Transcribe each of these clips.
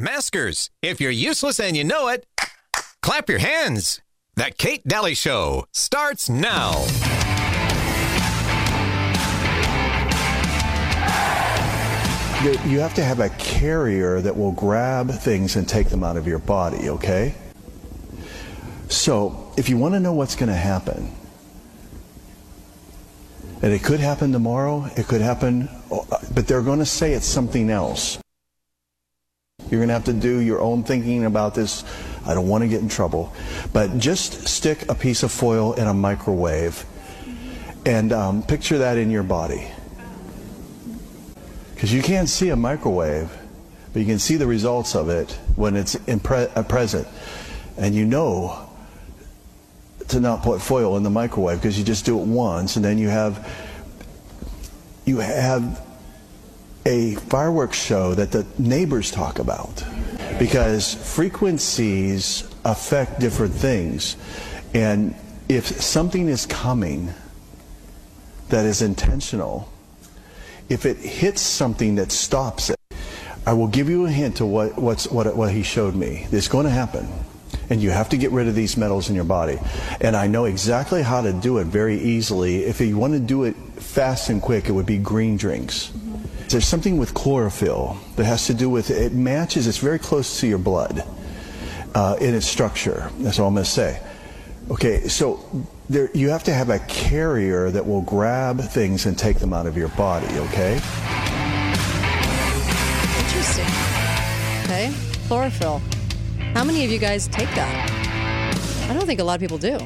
Maskers, if you're useless and you know it, clap your hands. The Kate Dalley Show starts now. You have to have a carrier that will grab things and take them out of your body, okay? So, if you want to know what's going to happen, and it could happen tomorrow, it could happen, uh, but they're going to say it's something else. You're going to have to do your own thinking about this. I don't want to get in trouble. But just stick a piece of foil in a microwave and um, picture that in your body. Because you can't see a microwave, but you can see the results of it when it's pre- uh, present. And you know to not put foil in the microwave because you just do it once and then you have you have a fireworks show that the neighbors talk about because frequencies affect different things and if something is coming that is intentional if it hits something that stops it i will give you a hint to what, what, what he showed me it's going to happen and you have to get rid of these metals in your body. And I know exactly how to do it very easily. If you want to do it fast and quick, it would be green drinks. There's something with chlorophyll that has to do with it matches, it's very close to your blood uh, in its structure. That's all I'm going to say. Okay, so there, you have to have a carrier that will grab things and take them out of your body, okay? Interesting. Okay, chlorophyll. How many of you guys take that? I don't think a lot of people do.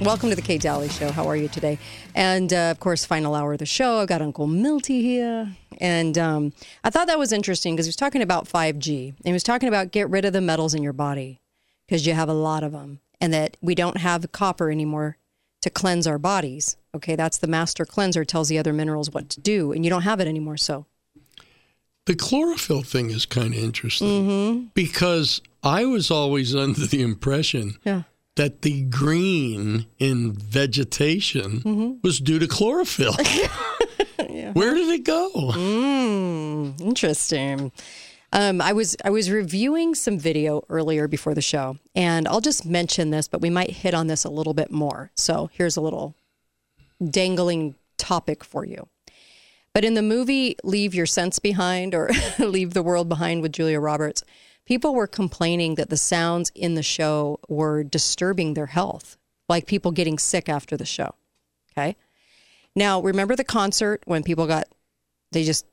Welcome to the Kate Dalley Show. How are you today? And uh, of course, final hour of the show. I've got Uncle Milty here. And um, I thought that was interesting because he was talking about 5G. And he was talking about get rid of the metals in your body because you have a lot of them. And that we don't have copper anymore to cleanse our bodies. Okay, that's the master cleanser, tells the other minerals what to do. And you don't have it anymore. So The chlorophyll thing is kind of interesting Mm-hmm. because I was always under the impression Yeah. That the green in vegetation Mm-hmm. was due to chlorophyll. Where did it go? Mm, interesting. Um, I was I was reviewing some video earlier before the show, and I'll just mention this, but we might hit on this a little bit more. So here's a little dangling topic for you. But in the movie Leave Your Sense Behind or Leave the World Behind with Julia Roberts, people were complaining that the sounds in the show were disturbing their health, like people getting sick after the show. Okay. Now, remember the concert when people got, they just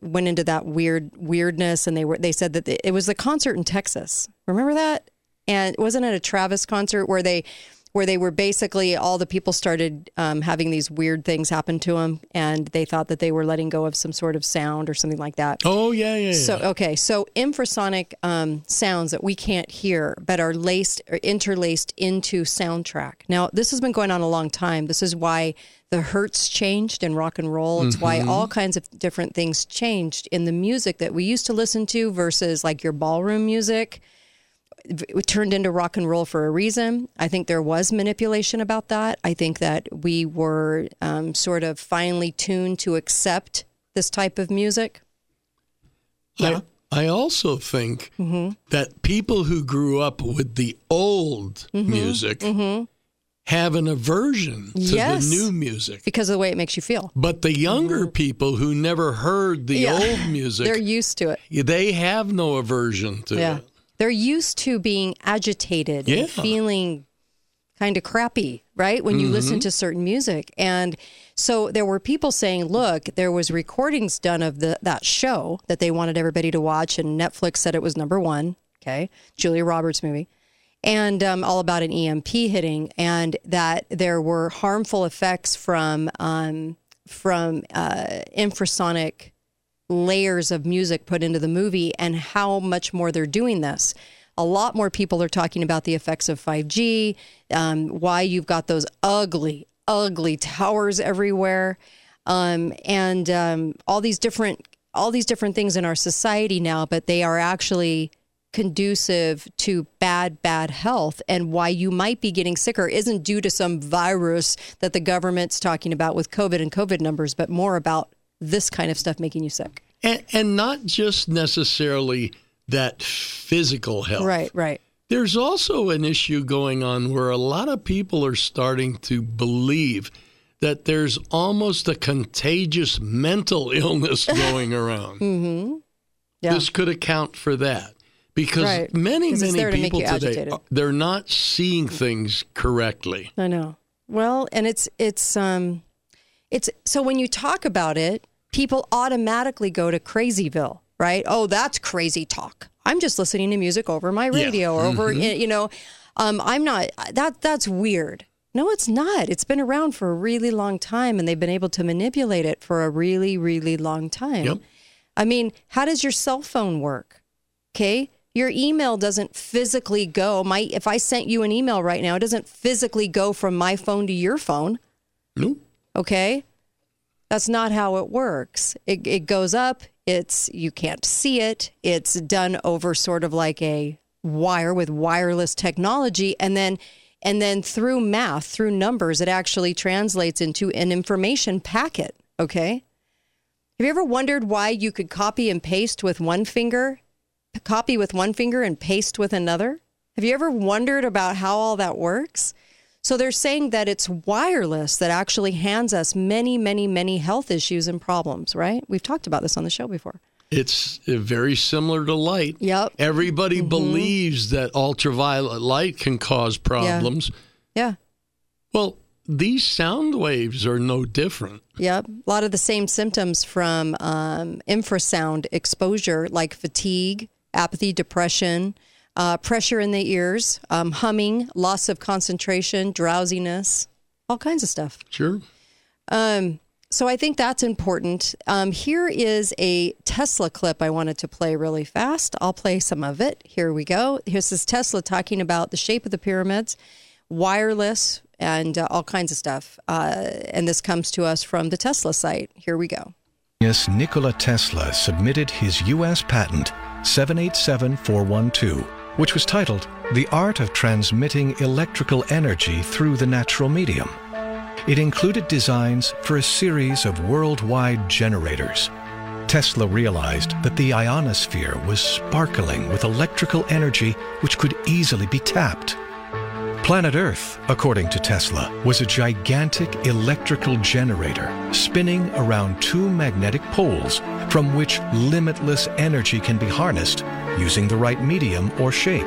went into that weird weirdness and they were, they said that it was the concert in Texas. Remember that? And wasn't it a Travis concert where they, where they were basically all the people started um, having these weird things happen to them and they thought that they were letting go of some sort of sound or something like that. Oh, yeah, yeah, yeah. So okay, so infrasonic um, sounds that we can't hear, but are laced or interlaced into soundtrack. Now, this has been going on a long time. This is why the hertz changed in rock and roll. It's why all kinds of different things changed in the music that we used to listen to versus like your ballroom music. It turned into rock and roll for a reason. I think there was manipulation about that. I think that we were um, sort of finely tuned to accept this type of music. I, I also think Mm-hmm. that people who grew up with the old Mm-hmm. music have an aversion to Yes. the new music. because of the way it makes you feel. But the younger people who never heard the Yeah. old music, They're used to it. they have no aversion to Yeah. it. They're used to being agitated Yeah. and feeling kind of crappy, right? When you listen to certain music. And so there were people saying, look, there was recordings done of the that show that they wanted everybody to watch and Netflix said it was number 1, okay? Julia Roberts movie. And um, all about an EMP hitting, and that there were harmful effects from um, from uh, infrasonic layers of music put into the movie and how much more they're doing this. A lot more people are talking about the effects of 5G, um, why you've got those ugly, ugly towers everywhere, um, and um, all these different all these different things in our society now. But they are actually conducive to bad, bad health. And why you might be getting sicker isn't due to some virus that the government's talking about with COVID and COVID numbers, but more about this kind of stuff making you sick. And, and not just necessarily that physical health. Right, right. There's also an issue going on where a lot of people are starting to believe that there's almost a contagious mental illness going around. Mm-hmm. Yeah. This could account for that because Right. many, many there to people today agitated. they're not seeing things correctly. I know. Well, and it's it's um it's so when you talk about it, people automatically go to crazyville, right? Oh, that's crazy talk. I'm just listening to music over my radio or over you know, um I'm not that that's weird. No, it's not. It's been around for a really long time and they've been able to manipulate it for a really really long time. Yep. I mean, how does your cell phone work? Okay. Your email doesn't physically go. My if I sent you an email right now, it doesn't physically go from my phone to your phone. Nope. Okay. That's not how it works. It, it goes up. It's you can't see it. It's done over sort of like a wire with wireless technology, and then and then through math, through numbers, it actually translates into an information packet. Okay. Have you ever wondered why you could copy and paste with one finger, copy with one finger and paste with another? Have you ever wondered about how all that works? So they're saying that it's wireless that actually hands us many, many, many health issues and problems, right? We've talked about this on the show before. It's uh, very similar to light. Yep. Mm-hmm. Everybody believes that ultraviolet light can cause problems. Yeah. Well, these sound waves are no different. Yep. A lot of the same symptoms from um, infrasound exposure, like fatigue, apathy, depression, uh, pressure in the ears, um, humming, loss of concentration, drowsiness, all kinds of stuff. Sure. Um, so I think that's important. Um, here is a Tesla clip I wanted to play really fast. I'll play some of it. Here we go. Here's this Tesla talking about the shape of the pyramids, wireless, and uh, all kinds of stuff. Uh, and this comes to us from the Tesla site. Here we go. Genius Nikola Tesla submitted his U.S. patent 787412, which was titled The Art of Transmitting Electrical Energy Through the Natural Medium. It included designs for a series of worldwide generators. Tesla realized that the ionosphere was sparkling with electrical energy which could easily be tapped. Planet Earth, according to Tesla, was a gigantic electrical generator spinning around two magnetic poles from which limitless energy can be harnessed using the right medium or shape.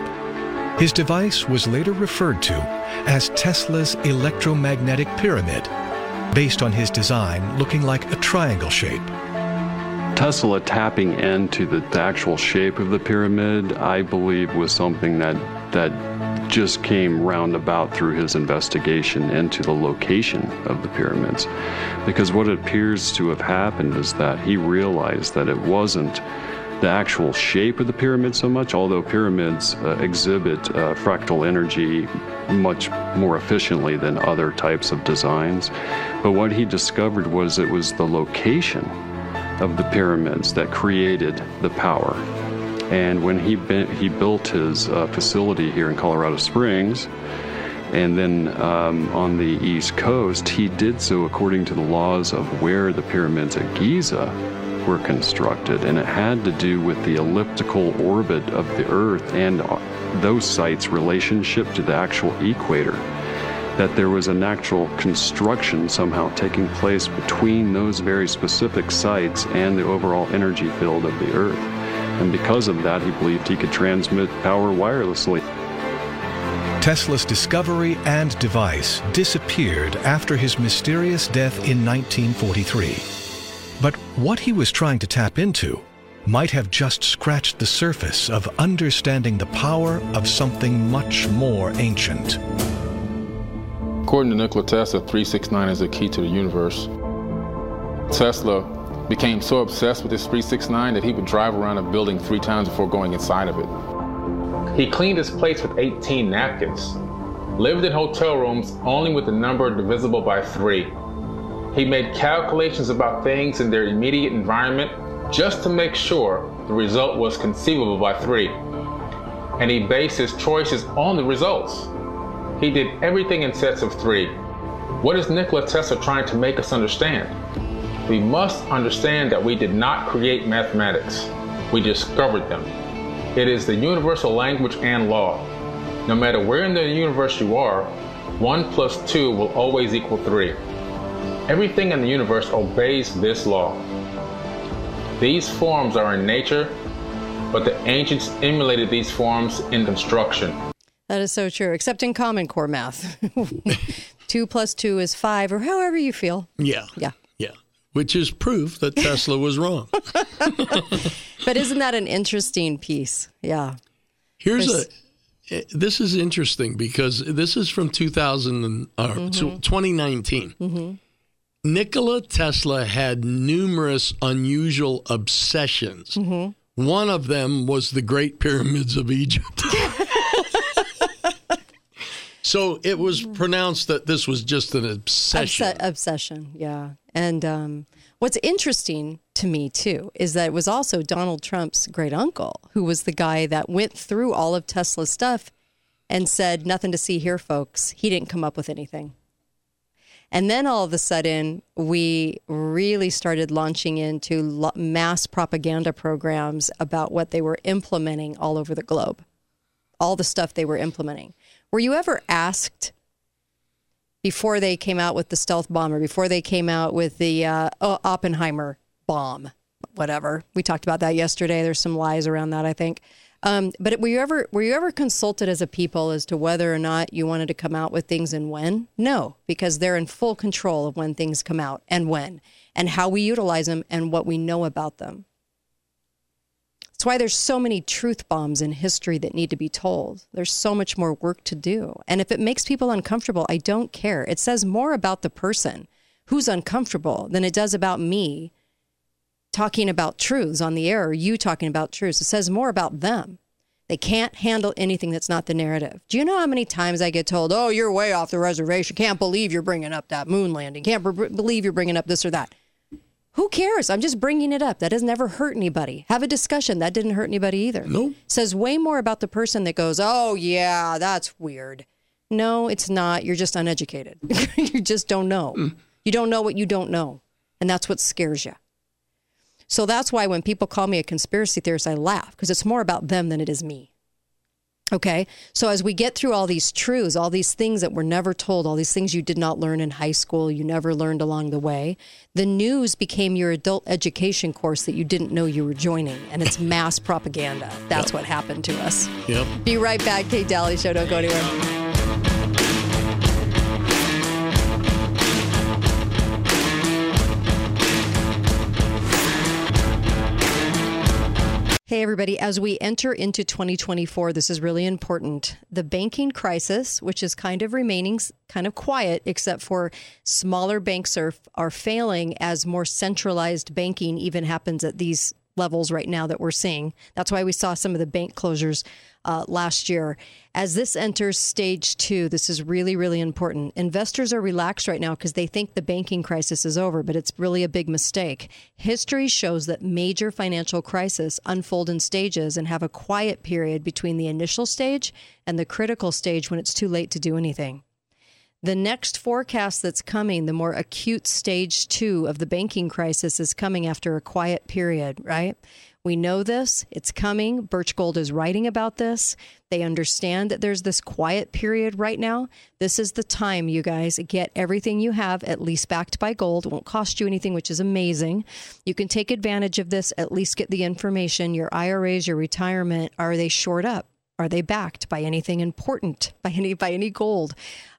His device was later referred to as Tesla's electromagnetic pyramid, based on his design looking like a triangle shape. Tesla tapping into the, actual shape of the pyramid, I believe, was something that that just came roundabout through his investigation into the location of the pyramids. Because what appears to have happened is that he realized that it wasn't the actual shape of the pyramid so much, although pyramids uh, exhibit uh, fractal energy much more efficiently than other types of designs. But what he discovered was it was the location of the pyramids that created the power. And when he he built his uh, facility here in Colorado Springs, and then um, on the East Coast, he did so according to the laws of where the pyramids at Giza were constructed, and it had to do with the elliptical orbit of the Earth and uh, those sites' relationship to the actual equator that there was a natural construction somehow taking place between those very specific sites and the overall energy field of the Earth. And because of that, he believed he could transmit power wirelessly. Tesla's discovery and device disappeared after his mysterious death in 1943. But what he was trying to tap into might have just scratched the surface of understanding the power of something much more ancient. According to Nikola Tesla, 369 is the key to the universe. Tesla became so obsessed with this 369 that he would drive around a building three times before going inside of it. He cleaned his plates with 18 napkins, lived in hotel rooms only with the number divisible by three. He made calculations about things in their immediate environment just to make sure the result was conceivable by three. And he based his choices on the results. He did everything in sets of three. What is Nikola Tesla trying to make us understand? We must understand that we did not create mathematics, we discovered them. It is the universal language and law. No matter where in the universe you are, 1 plus 2 will always equal 3. Everything in the universe obeys this law. These forms are in nature, but the ancients emulated these forms in construction. That is so true, except in Common Core math. two plus two is five, or however you feel. Yeah. Yeah. Which is proof that Tesla was wrong. But isn't that an interesting piece? Yeah. Here's There's- a. This is interesting because this is from 2000 and, uh, Mm-hmm. 2019. Nikola Tesla had numerous unusual obsessions. Mm-hmm. One of them was the Great Pyramids of Egypt. so it was pronounced that this was just an obsession. Obse- obsession, yeah. And um, what's interesting to me too is that it was also Donald Trump's great uncle who was the guy that went through all of Tesla's stuff and said, "Nothing to see here, folks." He didn't come up with anything. And then all of a sudden, we really started launching into mass propaganda programs about what they were implementing all over the globe, all the stuff they were implementing. Were you ever asked before they came out with the stealth bomber, before they came out with the uh, Oppenheimer bomb, whatever. We talked about that yesterday. There's some lies around that, I think. Um, but were you ever were you ever consulted as a people as to whether or not you wanted to come out with things and when? No, because they're in full control of when things come out and when and how we utilize them and what we know about them. That's why there's so many truth bombs in history that need to be told. There's so much more work to do. And if it makes people uncomfortable, I don't care. It says more about the person who's uncomfortable than it does about me talking about truths on the air or you talking about truths. It says more about them. They can't handle anything that's not the narrative. Do you know how many times I get told, "Oh, you're way off the reservation. Can't believe you're bringing up that moon landing. Can't b- believe you're bringing up this or that." Who cares? I'm just bringing it up. That has never hurt anybody. Have a discussion. That didn't hurt anybody either. Nope. Says way more about the person that goes, "Oh, yeah, that's weird." No, it's not. You're just uneducated. you just don't know. Mm. You don't know what you don't know, and that's what scares you. So that's why when people call me a conspiracy theorist, I laugh because it's more about them than it is me. Okay. So as we get through all these truths, all these things that were never told, all these things you did not learn in high school, you never learned along the way, the news became your adult education course that you didn't know you were joining. And it's mass propaganda. That's what happened to us. Yep. Be right back. Kate Dalley Show. Don't go anywhere. Hey, everybody. As we enter into 2024, this is really important. The banking crisis, which is kind of remaining kind of quiet, except for smaller banks are, are failing as more centralized banking even happens at these levels right now that we're seeing. That's why we saw some of the bank closures uh, last year. As this enters stage two, this is really, really important. Investors are relaxed right now because they think the banking crisis is over, but it's really a big mistake. History shows that major financial crises unfold in stages and have a quiet period between the initial stage and the critical stage when it's too late to do anything. The next forecast that's coming, the more acute stage two of the banking crisis, is coming after a quiet period, right? We know this. It's coming. Birch Gold is writing about this. They understand that there's this quiet period right now. This is the time, you guys. Get everything you have, at least backed by gold. It won't cost you anything, which is amazing. You can take advantage of this, at least get the information. Your IRAs, your retirement, are they shored up? Are they backed by anything important, by any by any gold?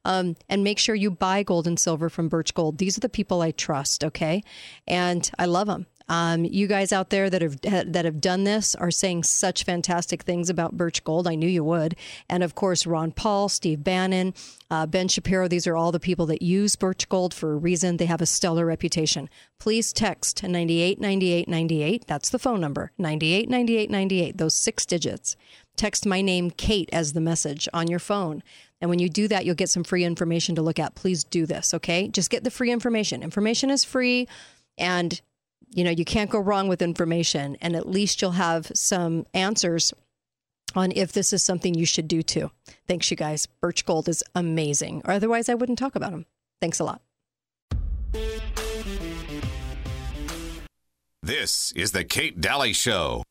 Um, and make sure you buy gold and silver from Birch Gold. These are the people I trust. Okay, and I love them. Um, you guys out there that have that have done this are saying such fantastic things about Birch Gold. I knew you would. And of course, Ron Paul, Steve Bannon, uh, Ben Shapiro. These are all the people that use Birch Gold for a reason. They have a stellar reputation. Please text 989898. That's the phone number 989898. Those six digits. Text my name, Kate, as the message on your phone. And when you do that, you'll get some free information to look at. Please do this, okay? Just get the free information. Information is free, and you know you can't go wrong with information. And at least you'll have some answers on if this is something you should do too. Thanks, you guys. Birch Gold is amazing. Or otherwise, I wouldn't talk about them. Thanks a lot. This is the Kate Dalley Show.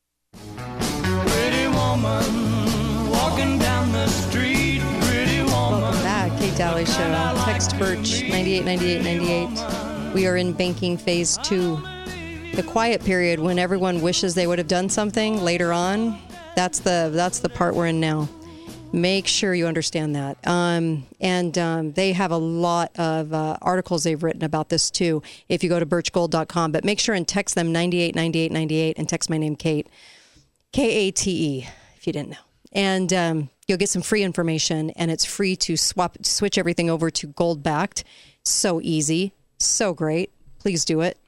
Woman walking down the street. Pretty woman. Welcome back, Kate Dalley Show. Text Birch 989898. We are in banking phase two. The quiet period when everyone wishes they would have done something later on. That's the that's the part we're in now. Make sure you understand that. Um, and um, they have a lot of uh, articles they've written about this too. If you go to birchgold.com, but make sure and text them 989898 and text my name Kate, K A T E, if you didn't know. And um, you'll get some free information, and it's free to swap switch everything over to gold backed. So easy, so great. Please do it.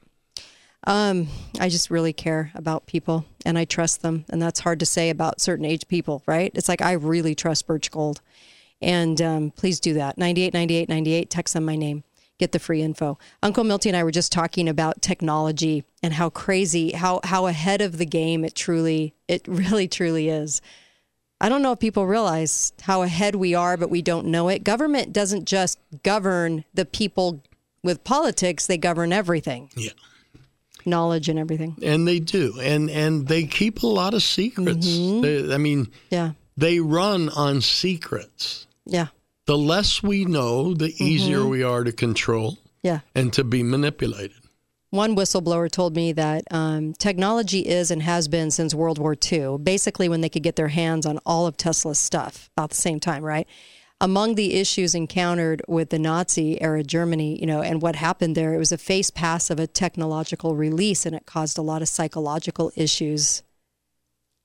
Um, I just really care about people and I trust them. And that's hard to say about certain age people, right? It's like I really trust Birch Gold. And um, please do that. 989898, text them my name. Get the free info. Uncle Milty and I were just talking about technology and how crazy, how how ahead of the game it truly, it really truly is. I don't know if people realize how ahead we are, but we don't know it. Government doesn't just govern the people with politics; they govern everything Yeah. knowledge and everything. And they do. And and they keep a lot of secrets. Mm-hmm. They, I mean, Yeah. they run on secrets. Yeah. The less we know, the Mm-hmm. easier we are to control Yeah. and to be manipulated. One whistleblower told me that um, technology is and has been since World War II, basically when they could get their hands on all of Tesla's stuff about the same time, right? Among the issues encountered with the Nazi era Germany, you know, and what happened there, it was a face pass of a technological release and it caused a lot of psychological issues,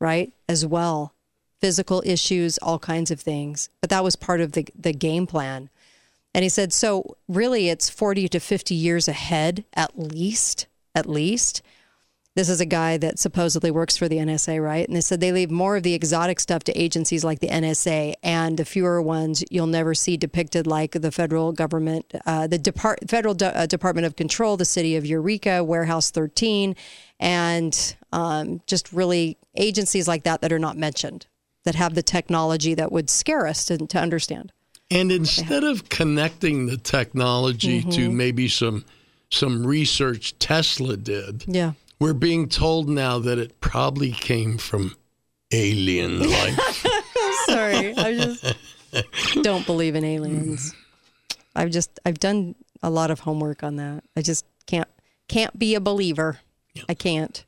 right? As well. Physical issues, all kinds of things. But that was part of the, the game plan. And he said, so really it's 40 to 50 years ahead, at least, at least. This is a guy that supposedly works for the NSA, right? And they said they leave more of the exotic stuff to agencies like the NSA, and the fewer ones you'll never see depicted, like the federal government, uh, the Depart- Federal De- uh, Department of Control, the city of Eureka, Warehouse 13, and um, just really agencies like that that are not mentioned, that have the technology that would scare us to, to understand. And instead of connecting the technology Mm-hmm. to maybe some some research Tesla did, Yeah. we're being told now that it probably came from alien life. Sorry, I just don't believe in aliens. I've just I've done a lot of homework on that. I just can't can't be a believer. I can't.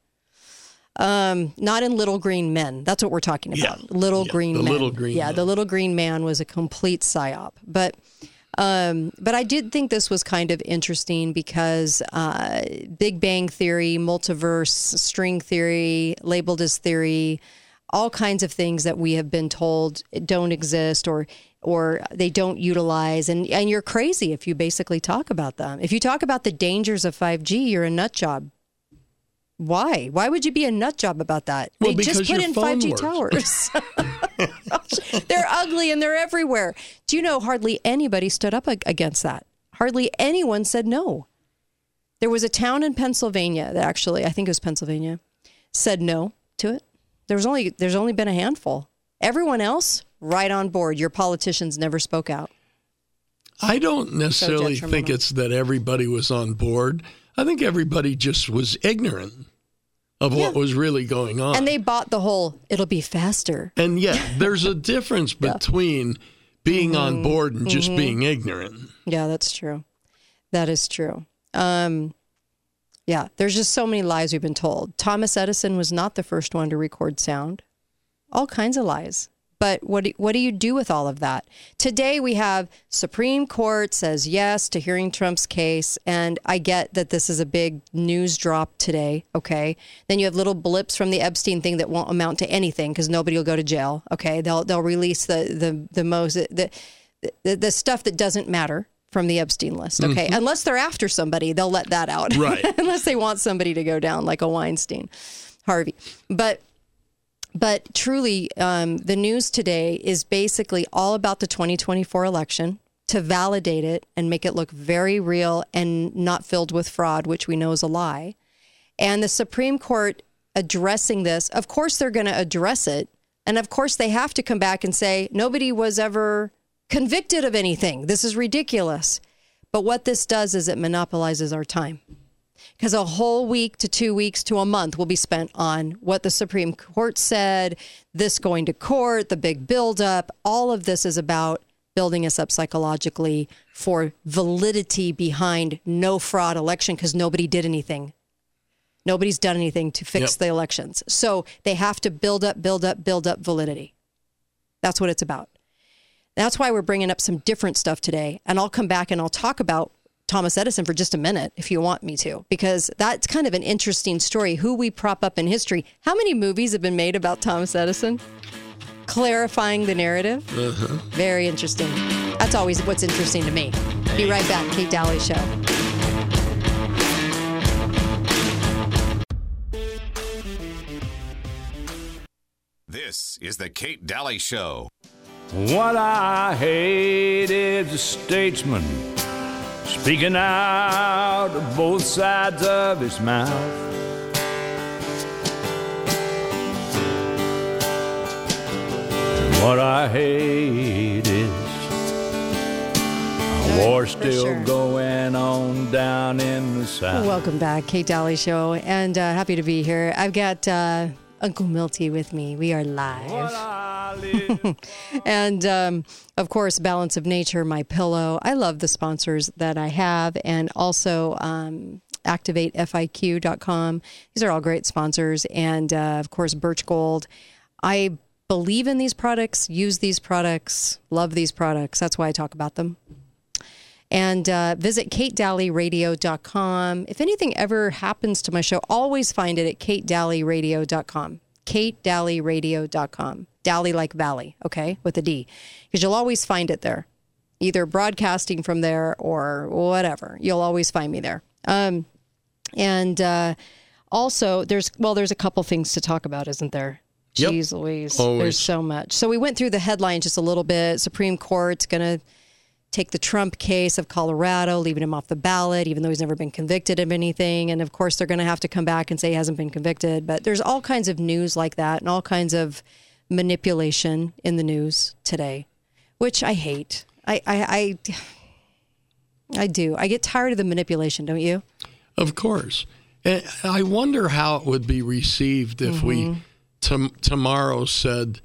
Um, not in Little Green Men. That's what we're talking about. Yeah. Little Yeah, Green the Men. Little Green yeah, Men. the Little Green Man was a complete psyop. But um, but I did think this was kind of interesting because uh, Big Bang Theory, multiverse, string theory, labeled as theory, all kinds of things that we have been told don't exist or or they don't utilize and and you're crazy if you basically talk about them. If you talk about the dangers of 5G, you're a nut job. Why? Why would you be a nut job about that? Well, they just put in 5G works. towers. they're ugly and they're everywhere. Do you know hardly anybody stood up against that? Hardly anyone said no. There was a town in Pennsylvania that actually, I think it was Pennsylvania, said no to it. There was only there's only been a handful. Everyone else right on board. Your politicians never spoke out. I don't necessarily think it's that everybody was on board. I think everybody just was ignorant of what was really going on. And they bought the whole it'll be faster. And yet, there's a difference between being Mm-hmm. on board and just being ignorant. Yeah, that's true. That is true. Um, yeah, there's just so many lies we've been told. Thomas Edison was not the first one to record sound. All kinds of lies. But what do, what do you do with all of that? Today we have Supreme Court says yes to hearing Trump's case, and I get that this is a big news drop today. Okay, then you have little blips from the Epstein thing that won't amount to anything because nobody will go to jail. Okay, they'll they'll release the the the most the the, the stuff that doesn't matter from the Epstein list. Okay, mm-hmm. unless they're after somebody, they'll let that out. Right. unless they want somebody to go down like a Weinstein, Harvey, but but truly, um, the news today is basically all about the 2024 election to validate it and make it look very real and not filled with fraud, which we know is a lie. And the Supreme Court addressing this, of course, they're going to address it. And of course, they have to come back and say, nobody was ever convicted of anything. This is ridiculous. But what this does is it monopolizes our time. Because a whole week to two weeks to a month will be spent on what the Supreme Court said, this going to court, the big buildup. All of this is about building us up psychologically for validity behind no fraud election because nobody did anything. Nobody's done anything to fix Yep. the elections. So they have to build up, build up, build up validity. That's what it's about. That's why we're bringing up some different stuff today. And I'll come back and I'll talk about Thomas Edison for just a minute if you want me to, because that's kind of an interesting story. Who we prop up in history. How many movies have been made about Thomas Edison? Clarifying the narrative. Uh-huh. Very interesting. That's always what's interesting to me. Be right back. Kate Dalley Show. This is the Kate Dalley Show. What I hate is a statesman speaking out of both sides of his mouth. And what I hate is a war still sure. going on down in the south. Welcome back, Kate Dalley Show, and uh, happy to be here. I've got uh, Uncle Milty with me. We are live. And um, of course balance of nature my pillow. I love the sponsors that i have. And also um, activatefiq.com these are all great sponsors. And uh, of course birch gold. I believe in these products use these products love these products. That's why i talk about them. And uh, visit katedalleyradio.com. If anything ever happens to my show, always find it at katedalleyradio.com. katedalleyradio.com. Dalley like valley, okay, with a D. Because you'll always find it there, either broadcasting from there or whatever. You'll always find me there. Um, and uh, also, there's, well, there's a couple things to talk about, isn't there? Yep. Louise. Always. There's so much. So we went through the headline just a little bit. Supreme Court's going to take the Trump case of Colorado, leaving him off the ballot, even though he's never been convicted of anything. And of course, they're going to have to come back and say he hasn't been convicted. But there's all kinds of news like that and all kinds of manipulation in the news today, which I hate. I, I, I, I do. I get tired of the manipulation, don't you? Of course. And I wonder how it would be received if we mm-hmm. tom- tomorrow said,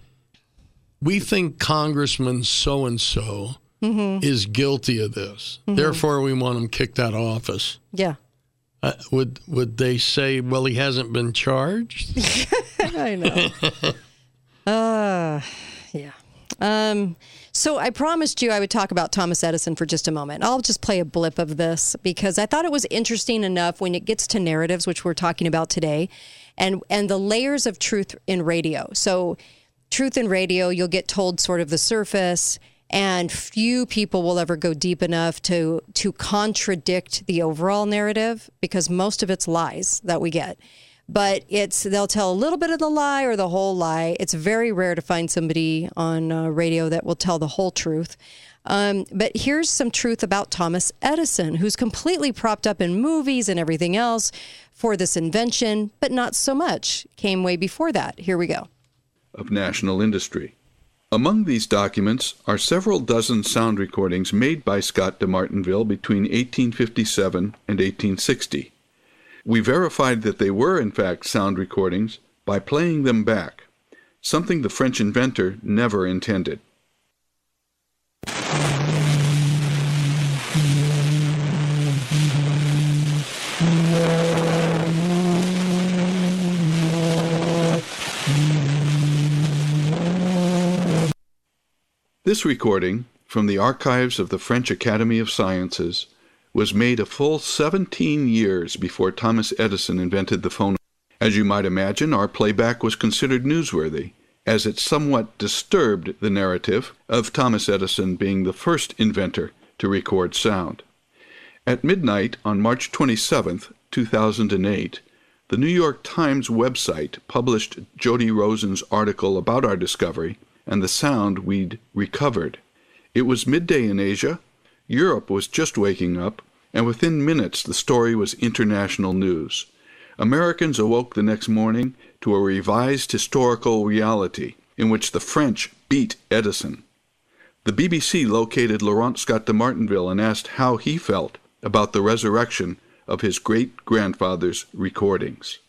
we think Congressman so and so is guilty of this. Therefore, we want him kicked out of office. Yeah. Uh, would would they say, well, he hasn't been charged? I know. uh, yeah. Um, so I promised you I would talk about Thomas Edison for just a moment. I'll just play a blip of this because I thought it was interesting enough when it gets to narratives, which we're talking about today, and and the layers of truth in radio. So, truth in radio, you'll get told sort of the surface, and few people will ever go deep enough to to contradict the overall narrative because most of it's lies that we get but it's they'll tell a little bit of the lie or the whole lie. It's very rare to find somebody on uh, radio that will tell the whole truth. Um, but here's some truth about Thomas Edison, who's completely propped up in movies and everything else for this invention, but not so much. Came way before that. Here we go. of national industry. Among these documents are several dozen sound recordings made by Scott de Martinville between 1857 and 1860. We verified that they were, in fact, sound recordings by playing them back, something the French inventor never intended. This recording, from the archives of the French Academy of Sciences, was made a full 17 years before Thomas Edison invented the phone. As you might imagine, our playback was considered newsworthy, as it somewhat disturbed the narrative of Thomas Edison being the first inventor to record sound. At midnight on March 27, 2008, the New York Times website published Jody Rosen's article about our discovery and the sound we'd recovered. It was midday in Asia, Europe was just waking up, and within minutes the story was international news. Americans awoke the next morning to a revised historical reality in which the French beat Edison. The BBC located Laurent Scott de Martinville and asked how he felt about the resurrection of his great grandfather's recordings.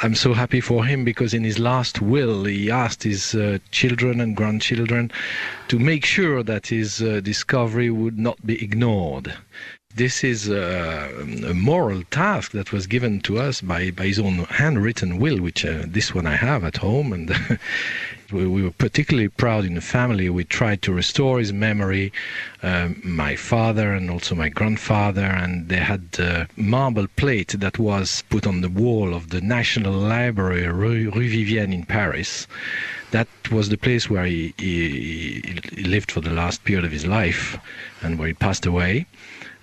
I'm so happy for him because in his last will, he asked his uh, children and grandchildren to make sure that his uh, discovery would not be ignored. This is uh, a moral task that was given to us by, by his own handwritten will, which uh, this one I have at home. And we, were particularly proud in the family. We tried to restore his memory, uh, my father and also my grandfather. And they had a marble plate that was put on the wall of the National Library, Rue, Rue Vivienne in Paris that was the place where he, he, he, lived for the last period of his life and where he passed away.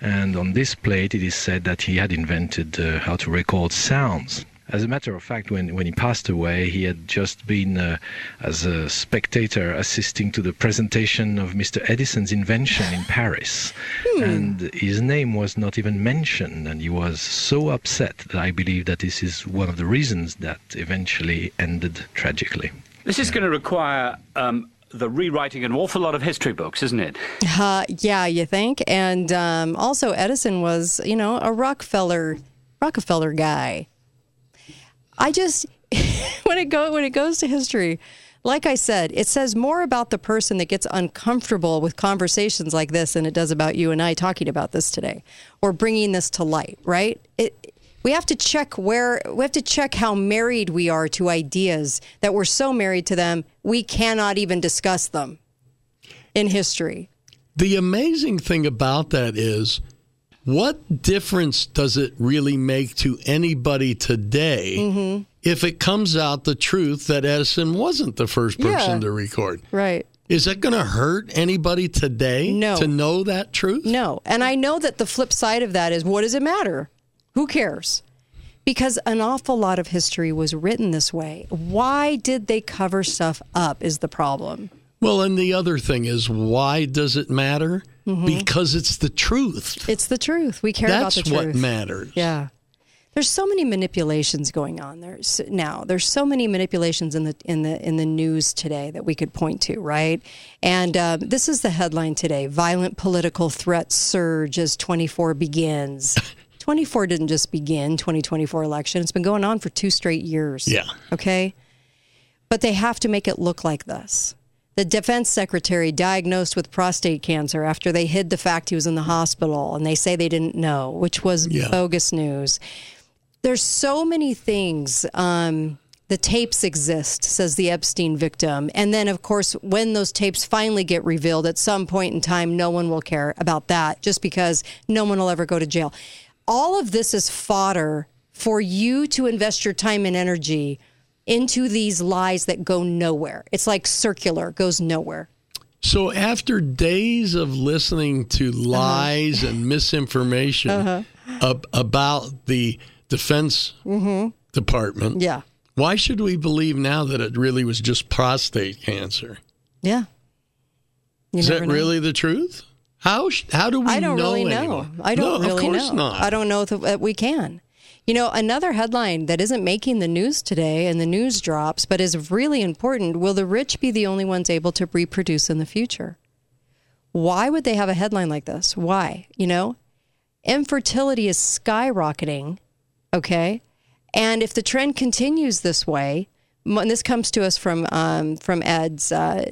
And on this plate, it is said that he had invented uh, how to record sounds. As a matter of fact, when, when he passed away, he had just been, uh, as a spectator, assisting to the presentation of Mr. Edison's invention in Paris. Hmm. And his name was not even mentioned, and he was so upset that I believe that this is one of the reasons that eventually ended tragically. This is yeah. going to require um, the rewriting an awful lot of history books, isn't it? Uh, yeah, you think? And um, also, Edison was, you know, a Rockefeller Rockefeller guy. I just when it go when it goes to history, like I said, it says more about the person that gets uncomfortable with conversations like this than it does about you and I talking about this today or bringing this to light, right? It we have to check where we have to check how married we are to ideas that we're so married to them we cannot even discuss them in history. The amazing thing about that is what difference does it really make to anybody today mm-hmm. if it comes out the truth that Edison wasn't the first person yeah. to record? Right. Is that going to hurt anybody today no. to know that truth? No. And I know that the flip side of that is what does it matter? Who cares? Because an awful lot of history was written this way. Why did they cover stuff up is the problem. Well, and the other thing is, why does it matter? Mm-hmm. Because it's the truth. It's the truth. We care That's about the truth. That's what matters. Yeah. There's so many manipulations going on there now. There's so many manipulations in the in the in the news today that we could point to, right? And uh, this is the headline today: Violent political threats surge as 24 begins. 24 didn't just begin 2024 election. It's been going on for two straight years. Yeah. Okay. But they have to make it look like this. The defense secretary diagnosed with prostate cancer after they hid the fact he was in the hospital and they say they didn't know, which was yeah. bogus news. There's so many things. Um, the tapes exist, says the Epstein victim. And then, of course, when those tapes finally get revealed at some point in time, no one will care about that just because no one will ever go to jail all of this is fodder for you to invest your time and energy into these lies that go nowhere. It's like circular, goes nowhere. So after days of listening to uh-huh. lies uh-huh. and misinformation uh-huh. ab- about the defense mm-hmm. department, yeah. Why should we believe now that it really was just prostate cancer? Yeah. You Is that know. really the truth? How how do we? I don't know really anymore? know. I don't no, really of course know. Not. I don't know if we can. You know, another headline that isn't making the news today and the news drops, but is really important will the rich be the only ones able to reproduce in the future? Why would they have a headline like this? Why? You know, infertility is skyrocketing, okay? And if the trend continues this way, and this comes to us from, um, from Ed's uh,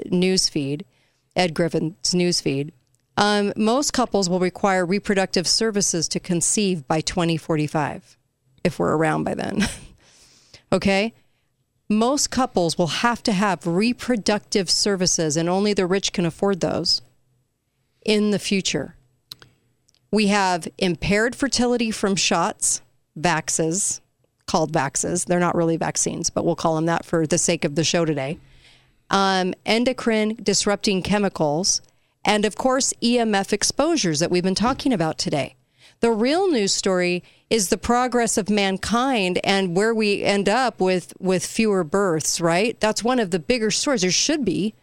Ed Griffin's news feed um, most couples will require reproductive services to conceive by 2045, if we're around by then. okay? Most couples will have to have reproductive services, and only the rich can afford those in the future. We have impaired fertility from shots, vaxes, called vaxes. They're not really vaccines, but we'll call them that for the sake of the show today. Um, endocrine disrupting chemicals and of course, EMF exposures that we've been talking about today. The real news story is the progress of mankind and where we end up with, with fewer births, right? That's one of the bigger stories. There should be.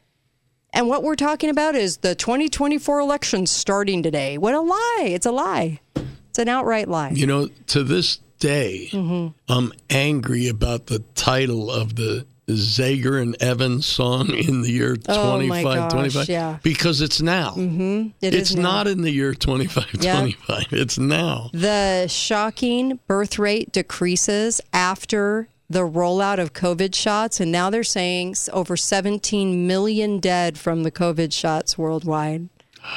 And what we're talking about is the 2024 election starting today. What a lie. It's a lie. It's an outright lie. You know, to this day, mm-hmm. I'm angry about the title of the Zager and Evans song in the year Oh, my 25 25? yeah. Because it's now. Mm-hmm. It it's is now. not in the year 25 Yeah. 25. It's now. The shocking birth rate decreases after the rollout of COVID shots, and now they're saying over 17 million dead from the COVID shots worldwide.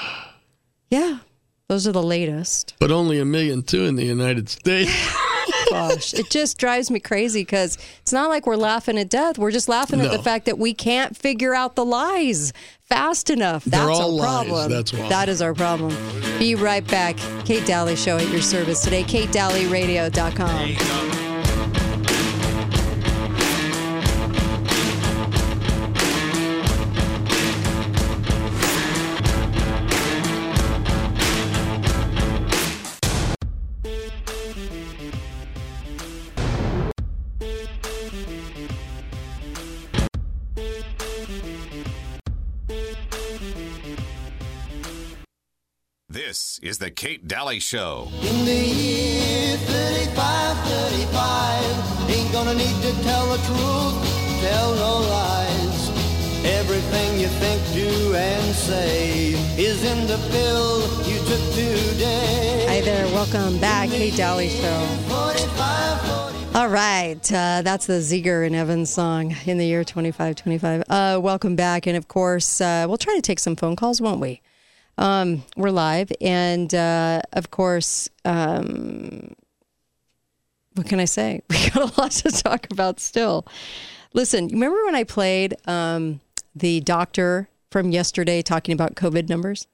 Yeah, those are the latest. But only a million two in the United States. Gosh, it just drives me crazy because it's not like we're laughing at death. We're just laughing at the fact that we can't figure out the lies fast enough. That's all our lies, problem. that's why. That is our problem. Be right back. Kate Dalley Show at your service today. KateDalleyRadio.com. This is the Kate Dalley Show. In the year 3535, ain't gonna need to tell the truth, tell no lies. Everything you think, do, and say is in the pill you took today. Hi there. Welcome back. Kate Dalley Show. 45, 40. All right. Uh, that's the Zager and Evans song in the year 2525. Uh, welcome back. And of course, uh, we'll try to take some phone calls, won't we? Um, we're live. And uh, of course, um, what can I say? We got a lot to talk about still. Listen, remember when I played um, the doctor from yesterday talking about COVID numbers?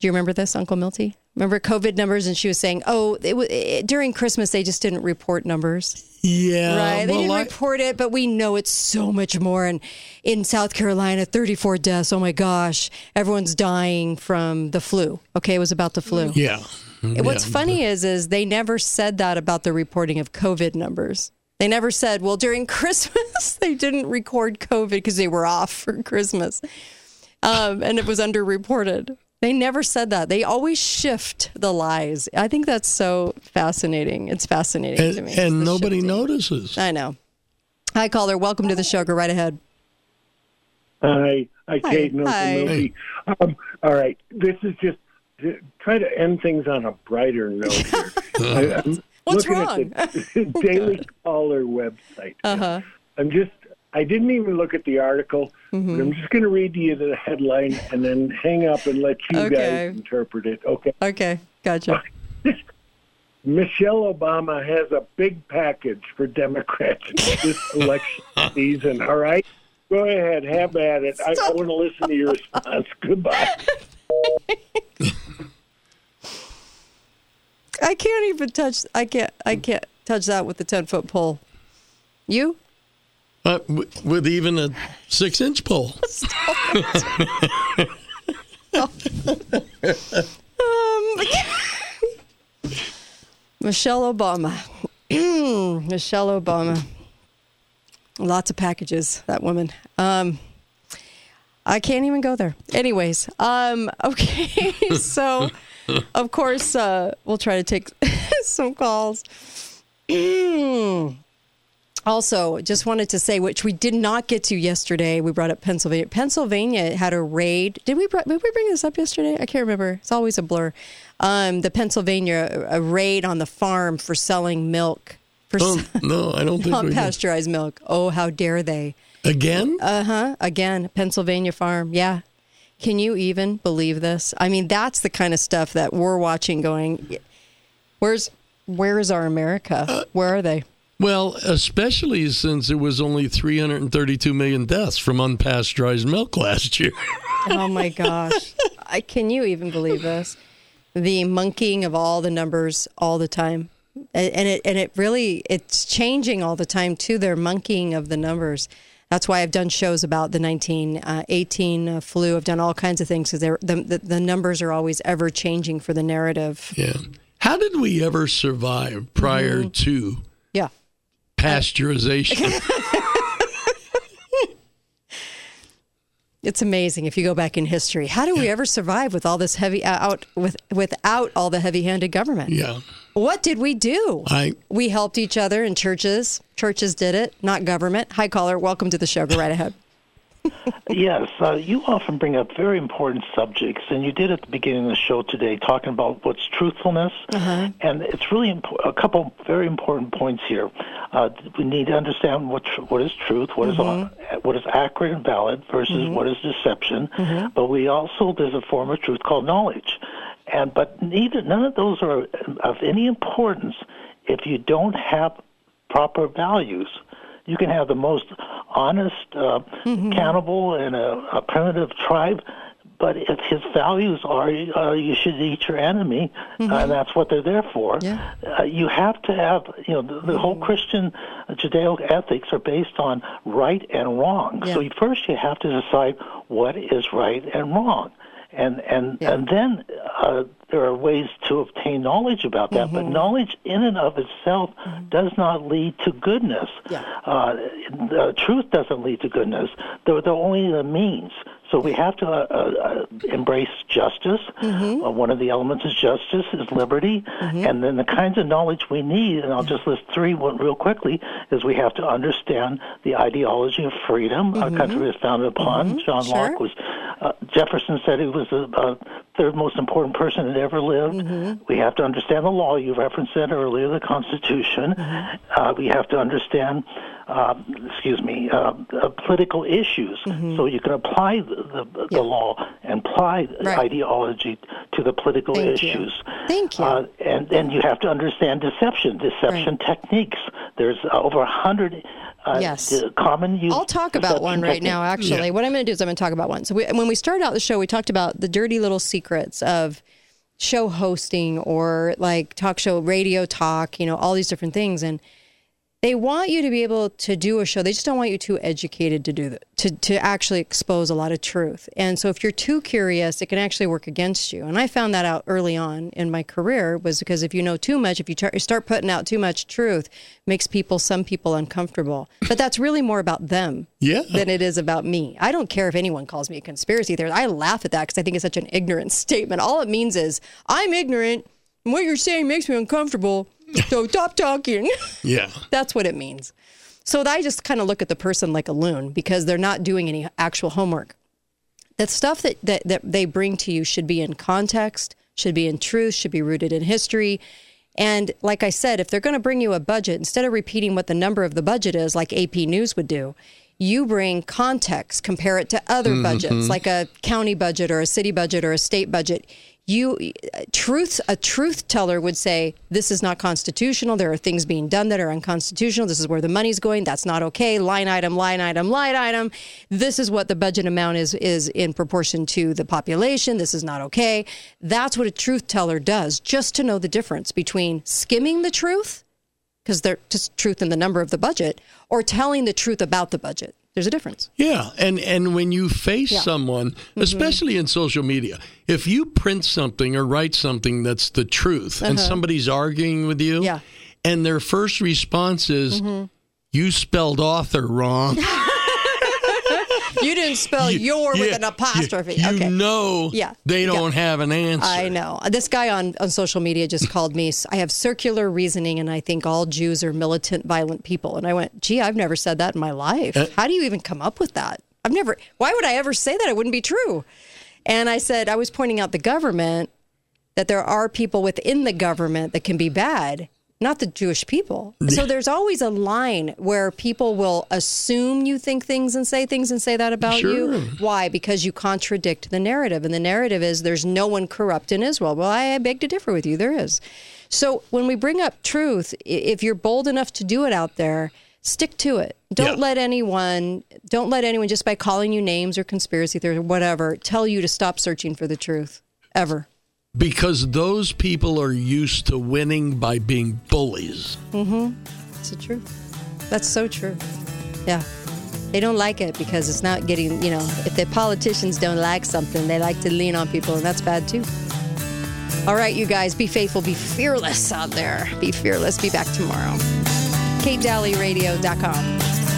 Do you remember this, Uncle Milty? Remember COVID numbers? And she was saying, oh, it, it, during Christmas, they just didn't report numbers. Yeah. right. They well, didn't I- report it, but we know it's so much more. And in South Carolina, 34 deaths. Oh my gosh. Everyone's dying from the flu. Okay. It was about the flu. yeah. And What's Yeah. funny is, is they never said that about the reporting of COVID numbers. They never said, well, during Christmas, they didn't record COVID because they were off for Christmas. Um, and it was underreported. They never said that. They always shift the lies. I think that's so fascinating. It's fascinating to And, me. and nobody shifting. notices. I know. Hi, caller. Welcome to the show. Go right ahead. Hi, hi, Hi. Kate and Hi. Um, all right, this is just to try to end things on a brighter note here. I, I'm What's looking wrong? at the Daily Caller website. Uh huh. I'm just, I didn't even look at the article, Mm-hmm. I'm just going to read to you the headline and then hang up and let you Okay. guys interpret it. Okay. Okay. Gotcha. Michelle Obama has a big package for Democrats this election season. All right, go ahead, have at it. I, I want to listen to your response. Goodbye. I can't even touch. I can't. I can't touch that with the ten foot pole. You? Uh, with even a six inch pole. Um, Michelle Obama. Michelle Obama. Lots of packages, that woman. Um, I can't even go there. Anyways, um, okay. so, of course, uh, we'll try to take some calls. Also, just wanted to say, which we did not get to yesterday. We brought up Pennsylvania. Pennsylvania had a raid. Did we? Did we bring this up yesterday? I can't remember. It's always a blur. Um, the Pennsylvania a raid on the farm for selling milk for Oh, no, I don't think unpasteurized milk. Oh, how dare they? Again? Uh huh. Again, Pennsylvania farm. Yeah. Can you even believe this? I mean, that's the kind of stuff that we're watching. Going, where's where is our America? Uh, Where are they? Well, especially since it was only 332 million deaths from unpasteurized milk last year. Oh my gosh. I, can you even believe this? The monkeying of all the numbers all the time. And it and it really it's changing all the time too. They're monkeying of the numbers. That's why I've done shows about the 1918 uh, flu. I've done all kinds of things because the, the the numbers are always ever changing for the narrative. Yeah. How did we ever survive prior to Yeah. Pasteurization? It's amazing if you go back in history. How do we ever survive with all this heavy uh, out with without all the heavy-handed government? Yeah. What did we do? I We helped each other in churches. Churches did it, not government. Hi, caller. Welcome to the show. Go right ahead. Yes, uh, you often bring up very important subjects, and you did at the beginning of the show today, talking about what's truthfulness, and it's really a couple very important points here. Uh, we need to understand what tr- what is truth, what is uh, what is accurate and valid versus what is deception. But we also there's a form of truth called knowledge, and but neither none of those are of any importance if you don't have proper values. You can have the most honest, uh, cannibal, and a, a primitive tribe, but if his values are uh, you should eat your enemy, uh, and that's what they're there for. Uh, you have to have, you know, the, the whole Christian Judeo ethics are based on right and wrong. So first you have to decide what is right and wrong. And and and then uh, there are ways to obtain knowledge about that, but knowledge in and of itself does not lead to goodness. Uh, the truth doesn't lead to goodness. They're, they're only the means. So we have to uh, uh, embrace justice. Uh, one of the elements is justice, is liberty, and then the kinds of knowledge we need. And I'll just list three one real quickly: is we have to understand the ideology of freedom our country is founded upon. John Sure. Locke was. Uh, Jefferson said he was the uh, third most important person that ever lived. We have to understand the law. You referenced that earlier, the Constitution. Uh, we have to understand, uh, excuse me, uh, uh, political issues, so you can apply the, the, the law and apply Right. ideology to the political Thank you. issues. Thank you. Uh, and and you have to understand deception, deception techniques. There's uh, over a hundred. Uh, Yes. common use. I'll talk about one right now, actually. What I'm going to do is I'm going to talk about one. So we, when we started out the show, we talked about the dirty little secrets of show hosting or like talk show, radio talk, you know, all these different things. And they want you to be able to do a show. They just don't want you too educated to do that, to, to actually expose a lot of truth. And so if you're too curious, it can actually work against you. And I found that out early on in my career was because if you know too much, if you start putting out too much truth, makes people, some people uncomfortable. But that's really more about them Yeah. than it is about me. I don't care if anyone calls me a conspiracy theorist. I laugh at that because I think it's such an ignorant statement. All it means is I'm ignorant. And what you're saying makes me uncomfortable. So stop talking. yeah. That's what it means. So I just kind of look at the person like a loon because they're not doing any actual homework. The stuff that, that, that they bring to you should be in context, should be in truth, should be rooted in history. And like I said, if they're going to bring you a budget, instead of repeating what the number of the budget is, like AP News would do, you bring context, compare it to other mm-hmm. budgets, like a county budget or a city budget or a state budget. You truth a truth teller would say this is not constitutional. There are things being done that are unconstitutional. This is where the money's going. That's not okay. Line item, line item, line item. This is what the budget amount is is in proportion to the population. This is not okay. That's what a truth teller does. Just to know the difference between skimming the truth because they're just truth in the number of the budget or telling the truth about the budget. There's a difference. Yeah, and and when you face Yeah. someone, mm-hmm. especially in social media, if you print something or write something that's the truth, and uh-huh. somebody's arguing with you, Yeah. and their first response is, mm-hmm. "You spelled author wrong." You didn't spell your with an apostrophe. You, you okay. know, Yeah. they don't have an answer. I know. This guy on, on social media just called me. I have circular reasoning, and I think all Jews are militant, violent people. And I went, gee, I've never said that in my life. Uh, How do you even come up with that? I've never, why would I ever say that? It wouldn't be true. And I said, I was pointing out the government that there are people within the government that can be bad, not the Jewish people. So there's always a line where people will assume you think things and say things and say that about you. Why? Because you contradict the narrative. And the narrative is there's no one corrupt in Israel. Well, I beg to differ with you. There is. So when we bring up truth, if you're bold enough to do it out there, stick to it. Don't Yeah. let anyone, don't let anyone just by calling you names or conspiracy theories or whatever, tell you to stop searching for the truth ever. Because those people are used to winning by being bullies. Mm-hmm. It's the truth. That's so true. Yeah. They don't like it because it's not getting, you know, if the politicians don't like something, they like to lean on people, and that's bad too. All right, you guys, be faithful, be fearless out there. Be fearless. Be back tomorrow. KateDalleyRadio.com.